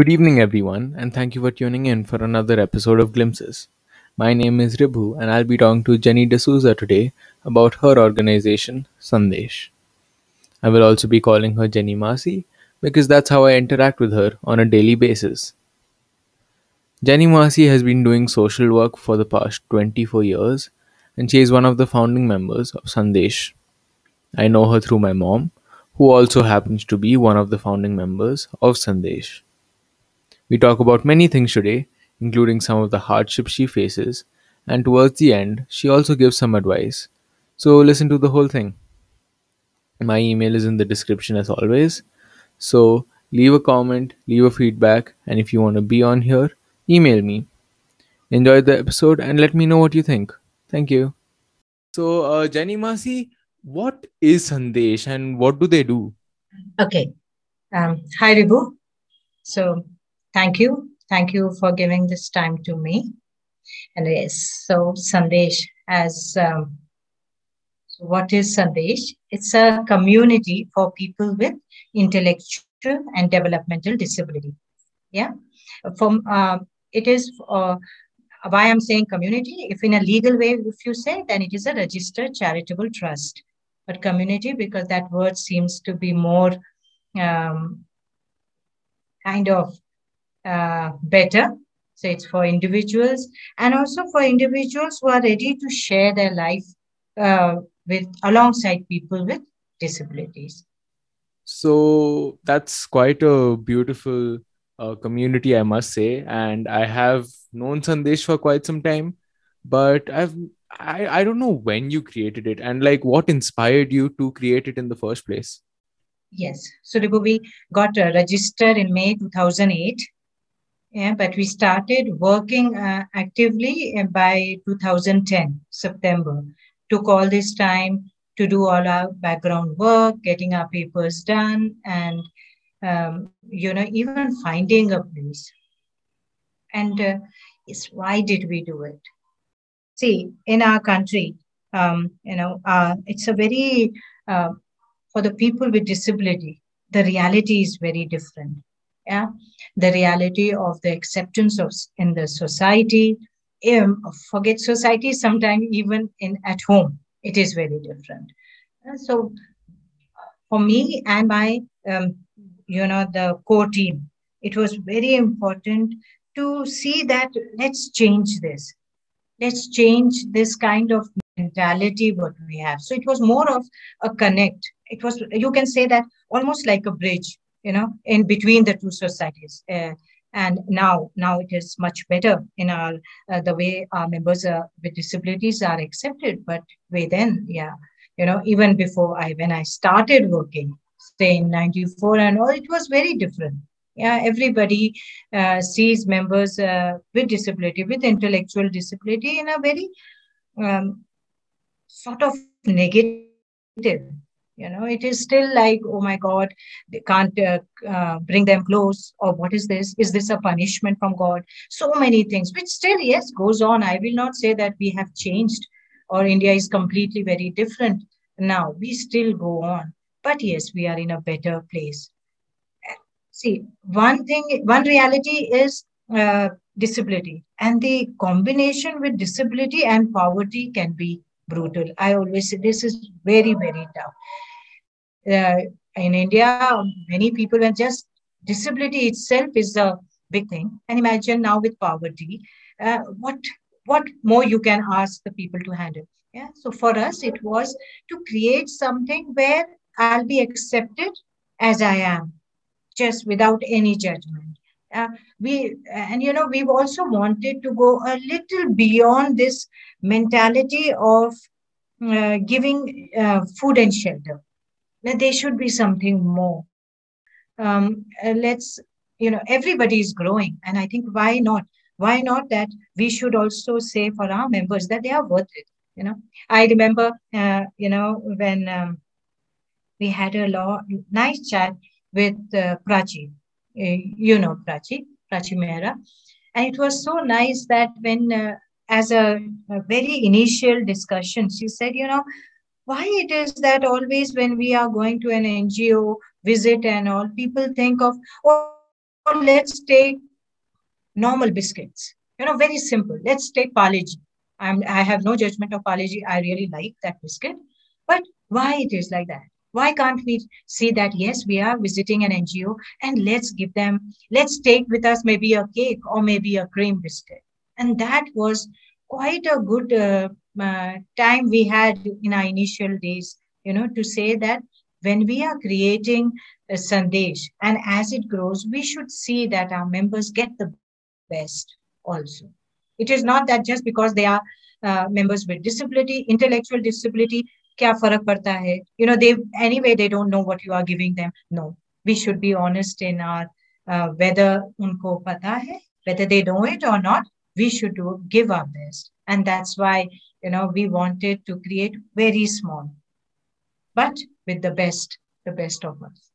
Good evening, everyone, and thank you for tuning in for another episode of Glimpses. My name is Ribhu, and I'll be talking to Jenny D'Souza today about her organization, Sandesh. I will also be calling her Jenny Masi because that's how I interact with her on a daily basis. Jenny Masi has been doing social work for the past 24 years, and she is one of the founding members of Sandesh. I know her through my mom, who also happens to be one of the founding members of Sandesh. We talk about many things today, including some of the hardships she faces, and towards the end, she also gives some advice. So listen to the whole thing. My email is in the description as always. So leave a comment, leave a feedback, and if you want to be on here, email me. Enjoy the episode and let me know what you think. Thank you. So, uh, Jenny Masi, what is Sandesh and what do they do? Okay. Um, hi, Ribhu. So, thank you. Thank you for giving this time to me. And yes, so Sandesh, as um, so what is Sandesh? It's a community for people with intellectual and developmental disability. Yeah. From uh, it is uh, why I'm saying community. If in a legal way, if you say, then it is a registered charitable trust. But community, because that word seems to be more um, kind of uh, better. So it's for individuals and also for individuals who are ready to share their life uh, with alongside people with disabilities. So that's quite a beautiful uh, community, I must say. And I have known Sandesh for quite some time, but I've I, I don't know when you created it and like what inspired you to create it in the first place. Yes. So we got uh, registered in May 2008 yeah, but we started working uh, actively uh, by 2010, September. Took all this time to do all our background work, getting our papers done, and um, you know, even finding a place. And uh, why did we do it? See, in our country, um, you know, uh, it's a very uh, for the people with disability. The reality is very different yeah the reality of the acceptance of in the society um, forget society sometimes even in at home it is very different. So for me and my um, you know the core team it was very important to see that let's change this. Let's change this kind of mentality what we have. So it was more of a connect. It was you can say that almost like a bridge you know, in between the two societies. Uh, and now, now it is much better in our uh, the way our members with disabilities are accepted. But way then, yeah, you know, even before I when I started working, say in '94 and all, it was very different. Yeah, everybody uh, sees members uh, with disability, with intellectual disability, in a very um, sort of negative you know it is still like oh my god they can't uh, uh, bring them close or what is this? Is this a punishment from god? So many things which still yes goes on. I will not say that we have changed or india is completely very different now. We still go on. But yes we are in a better place. See one thing one reality is uh, disability. And the combination with disability and poverty can be brutal. I always say this is very very tough uh, in India, many people, and just disability itself is a big thing. And imagine now with poverty, uh, what what more you can ask the people to handle. Yeah. So for us, it was to create something where I'll be accepted as I am, just without any judgment. Uh, we and you know we've also wanted to go a little beyond this mentality of uh, giving uh, food and shelter that there should be something more. Um, uh, let's, you know, everybody is growing. And I think why not? Why not that we should also say for our members that they are worth it? You know, I remember, uh, you know, when um, we had a law, nice chat with uh, Prachi. Uh, you know Prachi, Prachi Mehra. And it was so nice that when, uh, as a, a very initial discussion, she said, you know, why it is that always when we are going to an NGO visit and all, people think of, oh, let's take normal biscuits. You know, very simple. Let's take Parle-G. I'm, I have no judgment of Parle-G. I really like that biscuit. But why it is like that? Why can't we see that, yes, we are visiting an NGO and let's give them, let's take with us maybe a cake or maybe a cream biscuit. And that was quite a good uh, uh, time we had in our initial days, you know, to say that when we are creating a Sandesh and as it grows, we should see that our members get the best also. It is not that just because they are uh, members with disability, intellectual disability, kya farak padta hai? You know, they anyway they don't know what you are giving them. No, we should be honest in our uh, whether unko pata hai, whether they know it or not. We should do give our best, and that's why you know we wanted to create very small, but with the best, the best of us.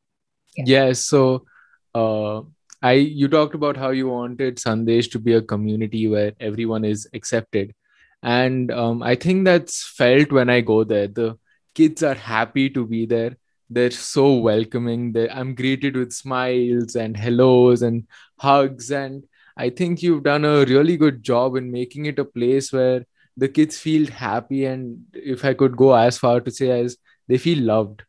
Yeah. Yes. So, uh, I you talked about how you wanted Sandesh to be a community where everyone is accepted, and um, I think that's felt when I go there. The kids are happy to be there. They're so welcoming. They, I'm greeted with smiles and hellos and hugs, and I think you've done a really good job in making it a place where the kids feel happy, and if I could go as far to say as they feel loved.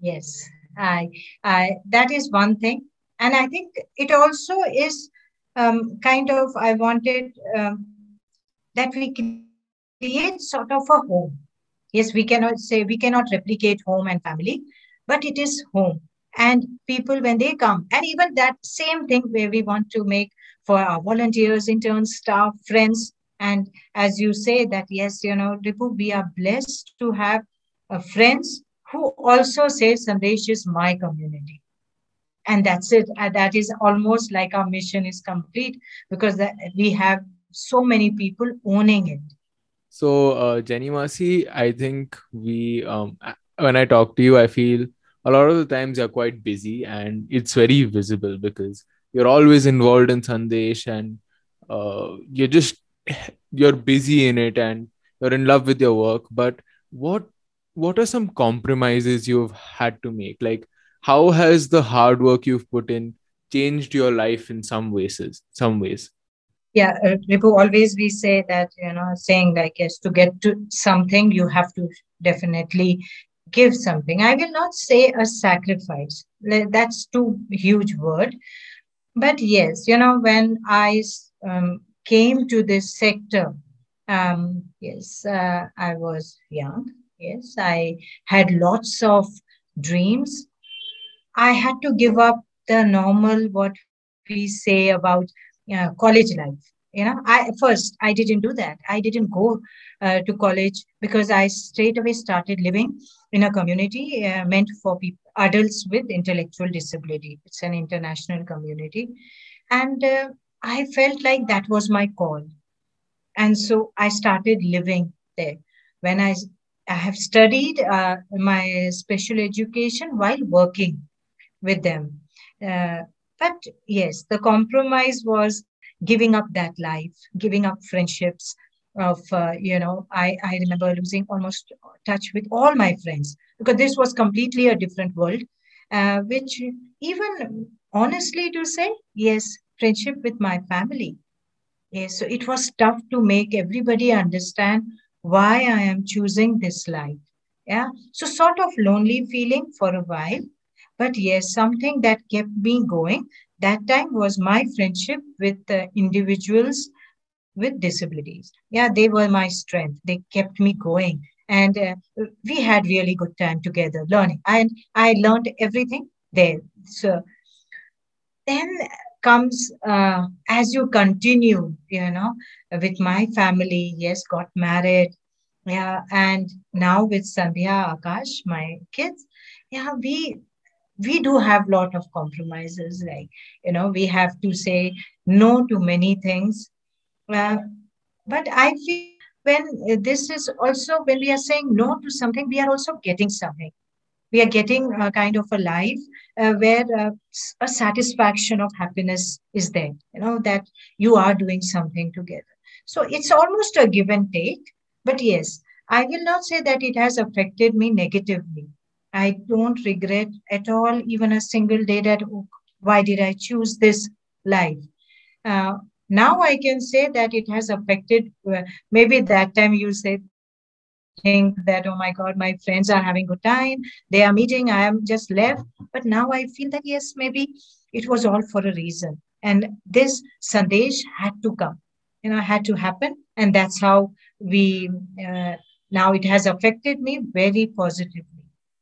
Yes. I, I that is one thing. And i think it also is um, kind of i wanted um, that we create sort of a home. Yes we cannot say we cannot replicate home and family but it is home. And people when they come and even that same thing where we want to make for our volunteers interns staff friends and as you say that, yes, you know, Ribhu, we are blessed to have uh, friends who also say Sandesh is my community. And that's it. And that is almost like our mission is complete because that we have so many people owning it. So, uh, Jenny Masi, I think we, um, when I talk to you, I feel a lot of the times you're quite busy and it's very visible because you're always involved in Sandesh and uh, you're just you're busy in it and you're in love with your work. But what what are some compromises you've had to make? Like how has the hard work you've put in changed your life in some ways some ways? Yeah uh, Ribhu, always we say that you know saying like yes to get to something you have to definitely give something. I will not say a sacrifice. That's too huge word but yes you know when i um, came to this sector, um, yes, uh, I was young. Yes, I had lots of dreams. I had to give up the normal, what we say about uh, college life. You know, I first I didn't do that. I didn't go uh, to college because I straight away started living in a community uh, meant for people, adults with intellectual disability. It's an international community, and uh, I felt like that was my call. And so I started living there. When I, I have studied uh, my special education while working with them. Uh, but yes, the compromise was giving up that life, giving up friendships, of uh, you know I, I remember losing almost touch with all my friends because this was completely a different world uh, which even honestly to say yes friendship with my family. Yes, so it was tough to make everybody understand why I am choosing this life. Yeah, so sort of lonely feeling for a while, but yes, something that kept me going. That time was my friendship with the individuals with disabilities. Yeah, they were my strength. They kept me going, and uh, we had really good time together learning. And I learned everything there. So then comes uh, as you continue, you know, with my family. Yes, got married. Yeah, and now with Sandhya Akash, my kids, yeah, we we do have lot of compromises. Like you know, we have to say no to many things. Uh, but I feel when this is also when we are saying no to something, we are also getting something we are getting a kind of a life uh, where uh, a satisfaction of happiness is there you know that you are doing something together so it's almost a give and take but yes i will not say that it has affected me negatively I don't regret at all, even a single day that oh, why did I choose this life? Uh, now I can say that it has affected. Uh, maybe that time you said think that oh my god my friends are having good time they are meeting i am just left but now i feel that yes maybe it was all for a reason and this sandesh had to come you know had to happen and that's how we uh, now it has affected me very positively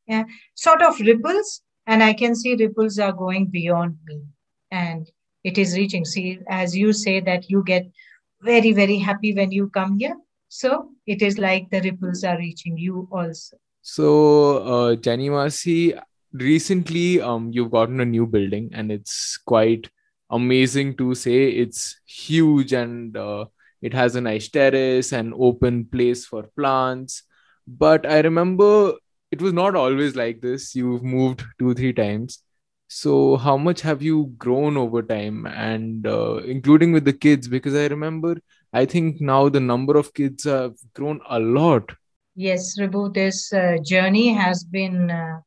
yeah sort of ripples and i can see ripples are going beyond me and it is reaching see as you say that you get very very happy when you come here so it is like the ripples are reaching you also. So, uh, Jenny Masi, recently um, you've gotten a new building and it's quite amazing to say. It's huge and uh, it has a nice terrace and open place for plants. But I remember it was not always like this. You've moved two, three times. So, how much have you grown over time and uh, including with the kids? Because I remember I think now the number of kids have grown a lot. Yes, Ribhu, this uh, journey has been uh,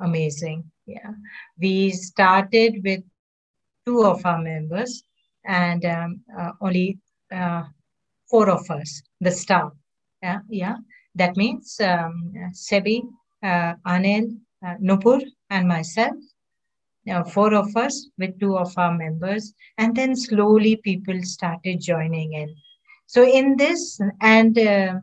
amazing. Yeah, we started with two of our members and um, uh, only uh, four of us, the staff. Yeah, yeah. That means um, Sebi, uh, Anil, uh, Nupur, and myself uh, four of us with two of our members, and then slowly people started joining in. So in this and uh,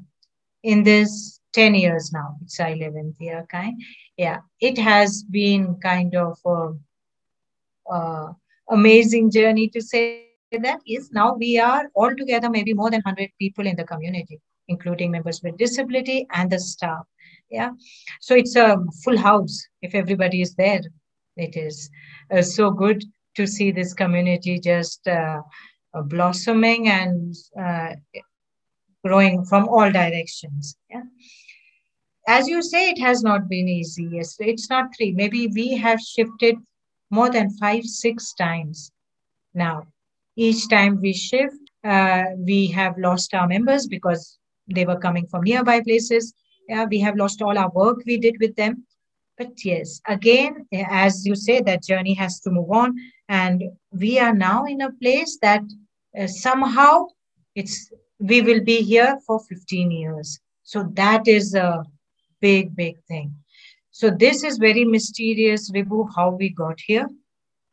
in this 10 years now, it's our 11th year kind. Yeah, it has been kind of a amazing journey to say that is now we are all together maybe more than 100 people in the community including members with disability and the staff yeah so it's a full house if everybody is there it is uh, so good to see this community just uh, uh, blossoming and uh, growing from all directions. Yeah. As you say, it has not been easy. Yes, it's not three. Maybe we have shifted more than five, six times now. Each time we shift, uh, we have lost our members because they were coming from nearby places. Yeah, we have lost all our work we did with them. But yes, again, as you say, that journey has to move on. And we are now in a place that uh, somehow it's we will be here for 15 years. So that is a big, big thing. So this is very mysterious, Ribhu, how we got here.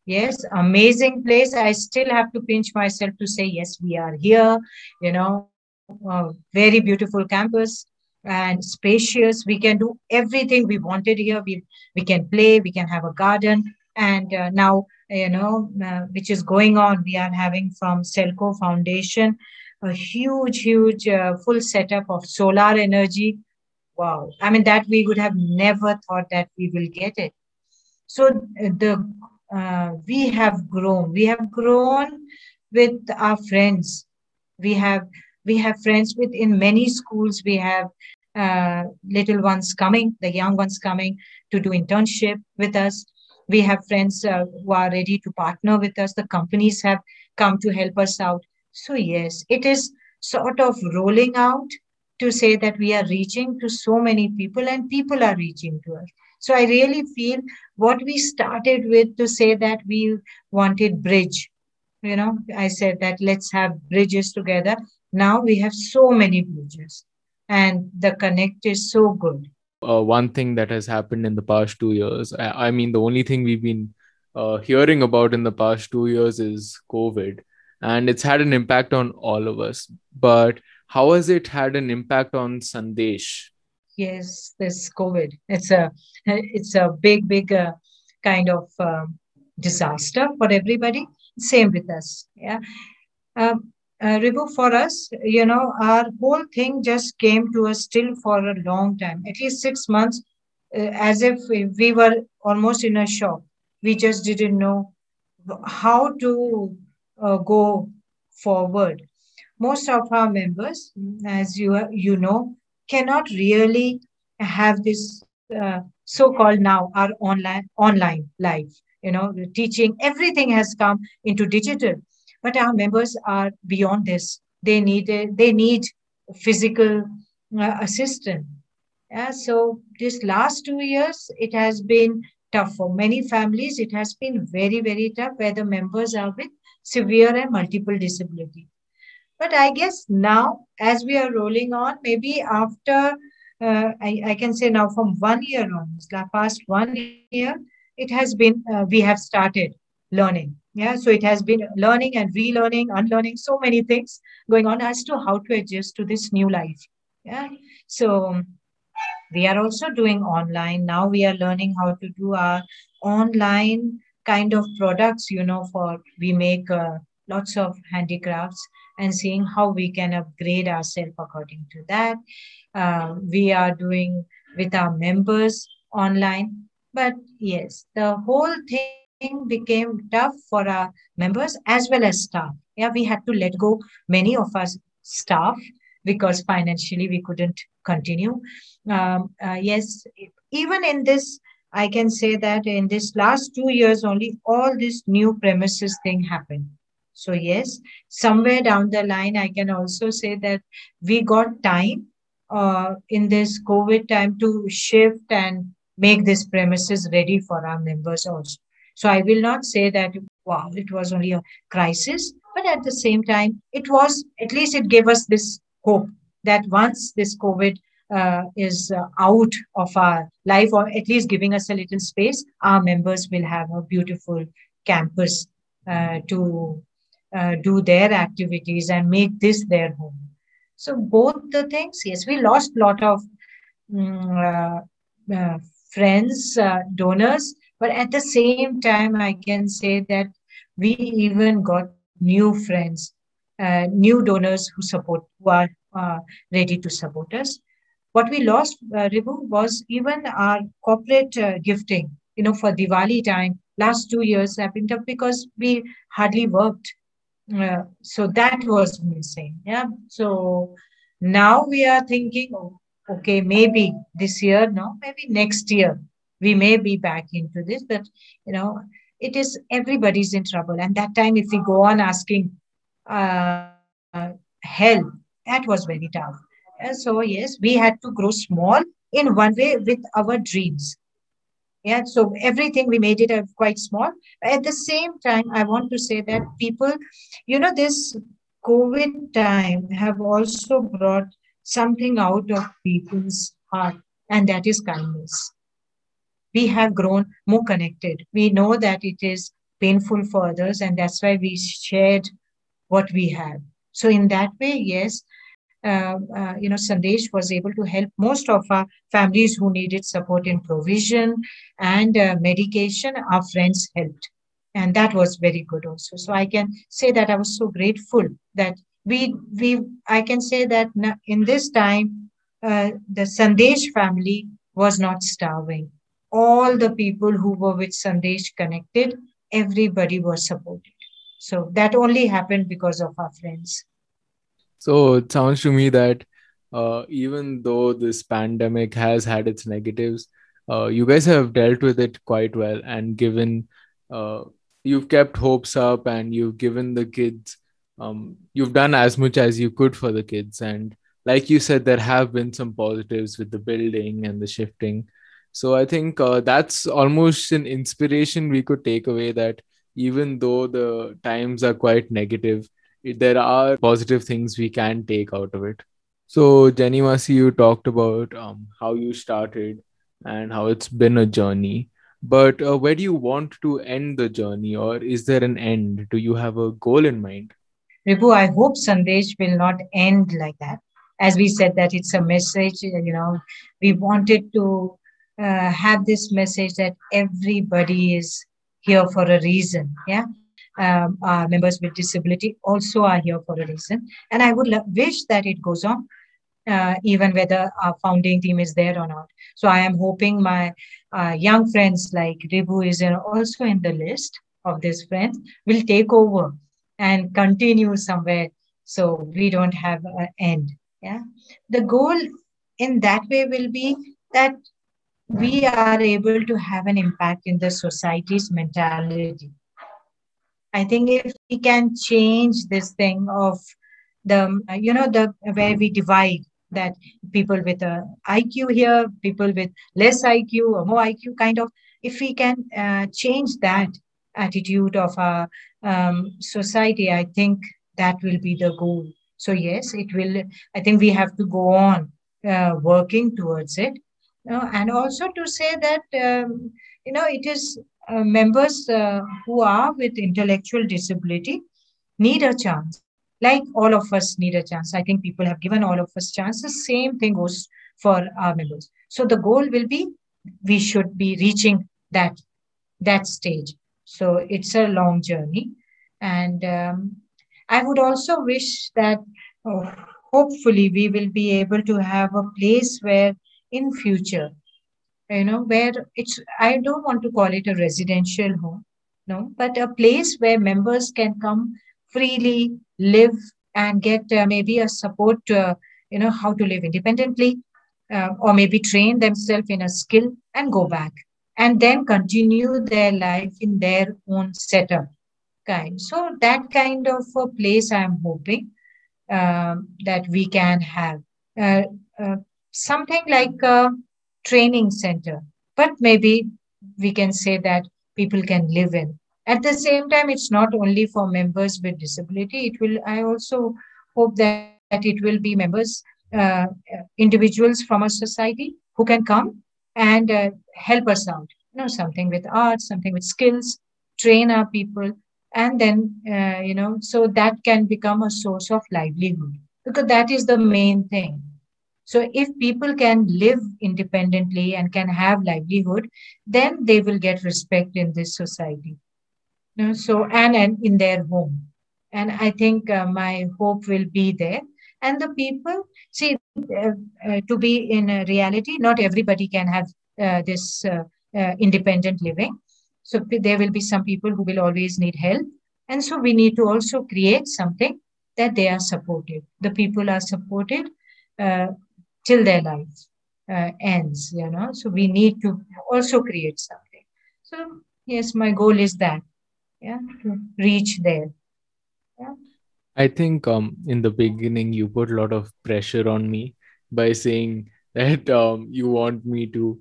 Yes, amazing place. I still have to pinch myself to say, yes, we are here. You know, very beautiful campus and spacious. We can do everything we wanted here. We, we can play, we can have a garden. And uh, now, you know, uh, which is going on, we are having from Selco Foundation a huge, huge uh, full setup of solar energy. Wow. I mean, that we would have never thought that we will get it. So uh, the uh, we have grown. We have grown with our friends. We have we have friends with in many schools. We have uh, little ones coming, the young ones coming to do internship with us. We have friends uh, who are ready to partner with us. The companies have come to help us out. So yes, it is sort of rolling out to say that we are reaching to so many people and people are reaching to us. So I really feel what we started with to say that we wanted bridge. You know, I said that let's have bridges together. Now we have so many bridges and the connect is so good. Uh, one thing that has happened in the past two years, I, I mean, the only thing we've been uh, hearing about in the past two years is COVID, and it's had an impact on all of us. But how has it had an impact on Sandesh? Yes, this COVID. It's a it's a big, big uh, kind of uh, disaster for everybody. Same with us. Yeah. Um, uh, for us, you know, our whole thing just came to us still for a long time, at least six months, uh, as if we were almost in a shock. We just didn't know how to uh, go forward. Most of our members, as you you know, cannot really have this uh, so-called now our online online life. You know, teaching everything has come into digital but our members are beyond this. They need a, they need physical uh, assistance. Yeah, so this last two years, it has been tough for many families. It has been very, very tough where the members are with severe and multiple disability. But I guess now, as we are rolling on, maybe after, uh, I, I can say now from one year on, past one year, it has been, uh, we have started learning. Yeah, so it has been learning and relearning, unlearning, so many things going on as to how to adjust to this new life. Yeah, so we are also doing online. Now we are learning how to do our online kind of products you know for we make uh, lots of handicrafts and seeing how we can upgrade ourselves according to that. Uh, we are doing with our members online. But yes the whole thing became tough for our members as well as staff yeah we had to let go many of our staff because financially we couldn't continue. Um, uh, yes, even in this, I can say that in this last two years only, all this new premises thing happened. So yes, somewhere down the line, I can also say that we got time uh, in this COVID time to shift and make this premises ready for our members also. So I will not say that, wow, it was only a crisis, but at the same time, it was, at least it gave us this hope that once this COVID uh, is uh, out of our life, or at least giving us a little space, our members will have a beautiful campus uh, to uh, do their activities and make this their home. So both the things, yes, we lost a lot of um, friends, donors, but at the same time, I can say that we even got new friends, uh, new donors who support, who are uh, ready to support us. What we lost, uh, Ribhu, was even our corporate uh, gifting. You know, for Diwali time, last two years been tough because we hardly worked. Uh, so that was missing. Yeah. So now we are thinking, oh, okay, maybe this year, no, maybe next year we may be back into this. But you know, it is everybody's in trouble, and that time if we go on asking uh, help that was very tough. And so, yes, we had to grow small in one way with our dreams. Yeah, so everything we made it quite small. At the same time, I want to say that people, you know, this COVID time have also brought something out of people's heart, and that is kindness. We have grown more connected. We know that it is painful for others, and that's why we shared what we have. So, in that way, yes, uh, uh, you know, Sandesh was able to help most of our families who needed support in provision and uh, medication. Our friends helped. And that was very good also. So I can say that I was so grateful that we, we I can say that in this time, uh, the Sandesh family was not starving. All the people who were with Sandesh connected, everybody was supported. So that only happened because of our friends. So it sounds to me that uh, even though this pandemic has had its negatives, uh, you guys have dealt with it quite well and given, uh, you've kept hopes up and you've given the kids, um, you've done as much as you could for the kids. And like you said, there have been some positives with the building and the shifting. So I think uh, that's almost an inspiration we could take away that even though the times are quite negative, there are positive things we can take out of it. So, Jenny Masi, you talked about um, how you started and how it's been a journey. But uh, where do you want to end the journey, or is there an end? Do you have a goal in mind? Ribhu, I hope Sandesh will not end like that. As we said, that it's a message, you know, we wanted to uh, have this message that everybody is here for a reason. Yeah um, members with disability also are here for a reason. And I would wish that it goes on, uh, even whether our founding team is there or not. So I am hoping my uh, young friends like Ribhu is also in the list of these friends will take over and continue somewhere so we don't have an end. Yeah. The goal in that way will be that we are able to have an impact in the society's mentality I think if we can change this thing of the, you know, the where we divide that people with a IQ here, people with less IQ or more IQ, kind of, if we can uh, change that attitude of our um, society, I think that will be the goal. So yes, it will. I think we have to go on uh, working towards it, and also to say that um, you know it is uh, members uh, who are with intellectual disability need a chance like all of us need a chance. I think people have given all of us chances. Same thing goes for our members. So the goal will be we should be reaching that that stage. So it's a long journey, and um, I would also wish that oh, hopefully we will be able to have a place where in future you know where it's i don't want to call it a residential home no but a place where members can come freely live and get uh, maybe a support uh, you know how to live independently uh, or maybe train themselves in a skill and go back and then continue their life in their own setup kind. So that kind of a place i'm hoping um, that we can have. Uh, uh, something like a training center. But maybe we can say that people can live in. At the same time it's not only for members with disability. It will i also hope that, that it will be members uh, individuals from a society who can come and uh, help us out. You know something with art something with skills train our people and then uh, you know so that can become a source of livelihood. Because that is the main thing so if people can live independently and can have livelihood then they will get respect in this society. Know, so and, and in their home. And i think uh, my hope will be there. And the people see uh, uh, to be in reality not everybody can have uh, this uh, uh, independent living. So there will be some people who will always need help. And so we need to also create something that they are supported. The people are supported till their life ends you know. So we need to also create something. So yes my goal is that yeah to reach there. Yeah. I think um in the beginning you put a lot of pressure on me by saying that um you want me to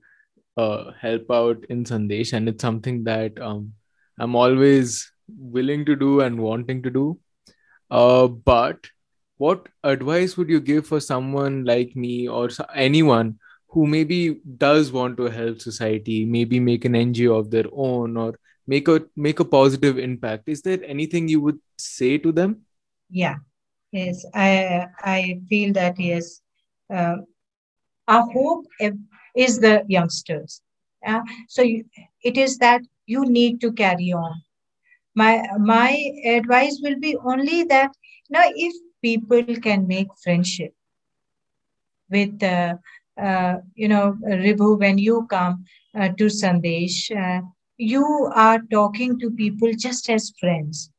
uh help out in sandesh and it's something that um i'm always willing to do and wanting to do. Uh but what advice would you give for someone like me or anyone who maybe does want to help society maybe make an ngo of their own or make a make a positive impact? Is there anything you would say to them? Yeah. Yes i i feel that yes uh, our hope is the youngsters. Yeah? so you, it is that you need to carry on. My my advice will be only that now if people can make friendship with uh, uh, you know Ribhu when you come uh, to Sandesh uh, you are talking to people just as friends.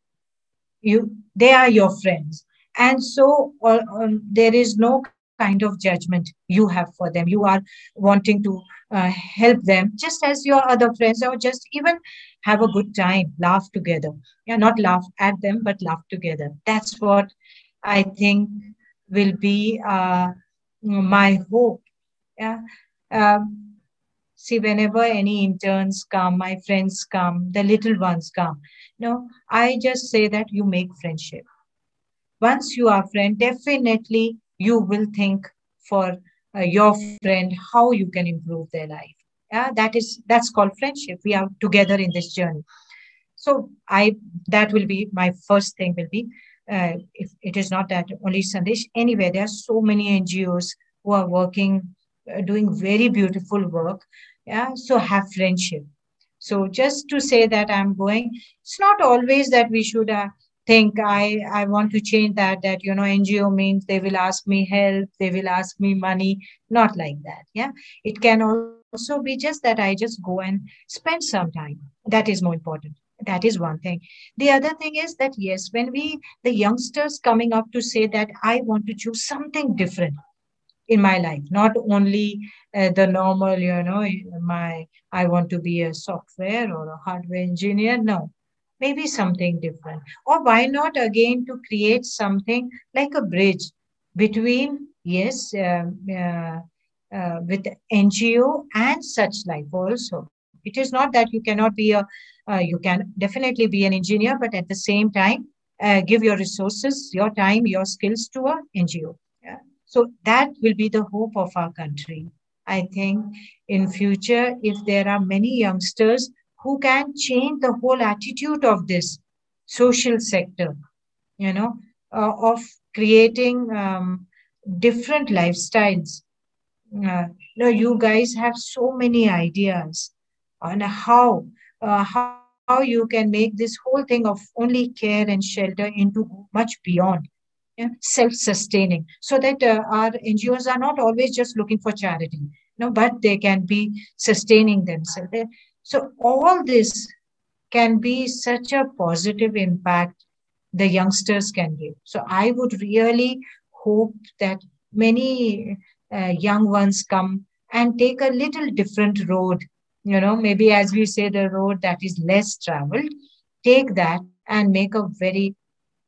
You they are your friends. And so uh, um, there is no kind of judgment you have for them. You are wanting to uh, help them just as your other friends or just even have a good time laugh together. Yeah not laugh at them but laugh together. That's what i think will be uh, my hope. Yeah. Um, see whenever any interns come my friends come the little ones come no i just say that you make friendship. Once you are friend definitely you will think for uh, your friend how you can improve their life. Yeah that is that's called friendship. We are together in this journey. So i that will be my first thing will be uh, if it is not that only sandesh anywhere there are so many ngos who are working uh, doing very beautiful work. Yeah so have friendship. So just to say that i'm going it's not always that we should uh, think i i want to change that that you know ngo means they will ask me help they will ask me money. Not like that yeah. It can also be just that i just go and spend some time. That is more important that is one thing. The other thing is that yes when we the youngsters coming up to say that i want to choose something different in my life not only uh, the normal you know my i want to be a software or a hardware engineer no. Maybe something different. Or why not again to create something like a bridge between yes, um, uh, uh, with NGO and such like also. It is not that you cannot be a, uh, you can definitely be an engineer, but at the same time, uh, give your resources, your time, your skills to a NGO. Yeah. So that will be the hope of our country. I think in future, if there are many youngsters who can change the whole attitude of this social sector, you know, uh, of creating um, different lifestyles. Uh, you know, you guys have so many ideas on how uh, how how you can make this whole thing of only care and shelter into much beyond yeah, self-sustaining. So that uh, our ngos are not always just looking for charity no but they can be sustaining themselves. So all this can be such a positive impact the youngsters can give so i would really hope that many uh, young ones come and take a little different road you know maybe as we say the road that is less traveled take that and make a very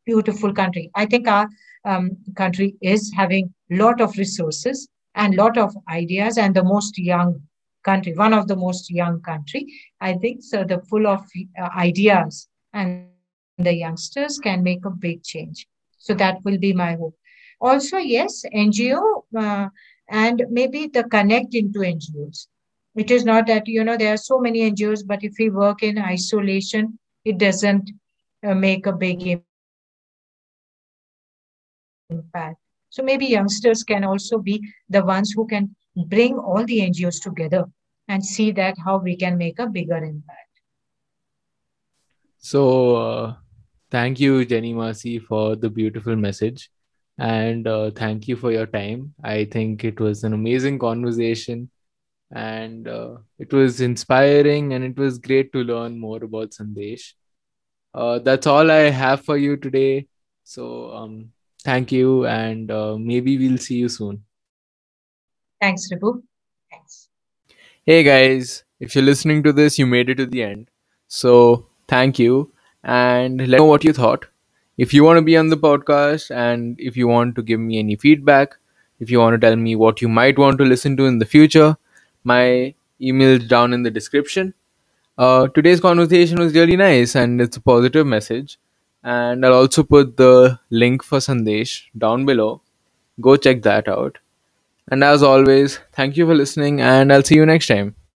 beautiful country. I think our um, country is having lot of resources and lot of ideas and the most young country one of the most young country. I think so the full of uh, ideas and the youngsters can make a big change. So that will be my hope. Also yes ngo uh, and maybe the connect into ngos it is not that, you know, there are so many NGOs, but if we work in isolation, it doesn't uh, make a big impact. So maybe youngsters can also be the ones who can bring all the NGOs together and see that how we can make a bigger impact. So, uh, thank you, Jenny Masi, for the beautiful message. And uh, thank you for your time. I think it was an amazing conversation and uh, it was inspiring and it was great to learn more about Sandesh. Uh, that's all I have for you today. So, um, thank you, and uh, maybe we'll see you soon. Thanks, Ribhu. Thanks. Hey guys, if you're listening to this, you made it to the end. So, thank you, and let me know what you thought. If you want to be on the podcast and if you want to give me any feedback, if you want to tell me what you might want to listen to in the future, my email is down in the description. Uh, today's conversation was really nice and it's a positive message. And I'll also put the link for Sandesh down below. Go check that out. And as always, thank you for listening, and I'll see you next time.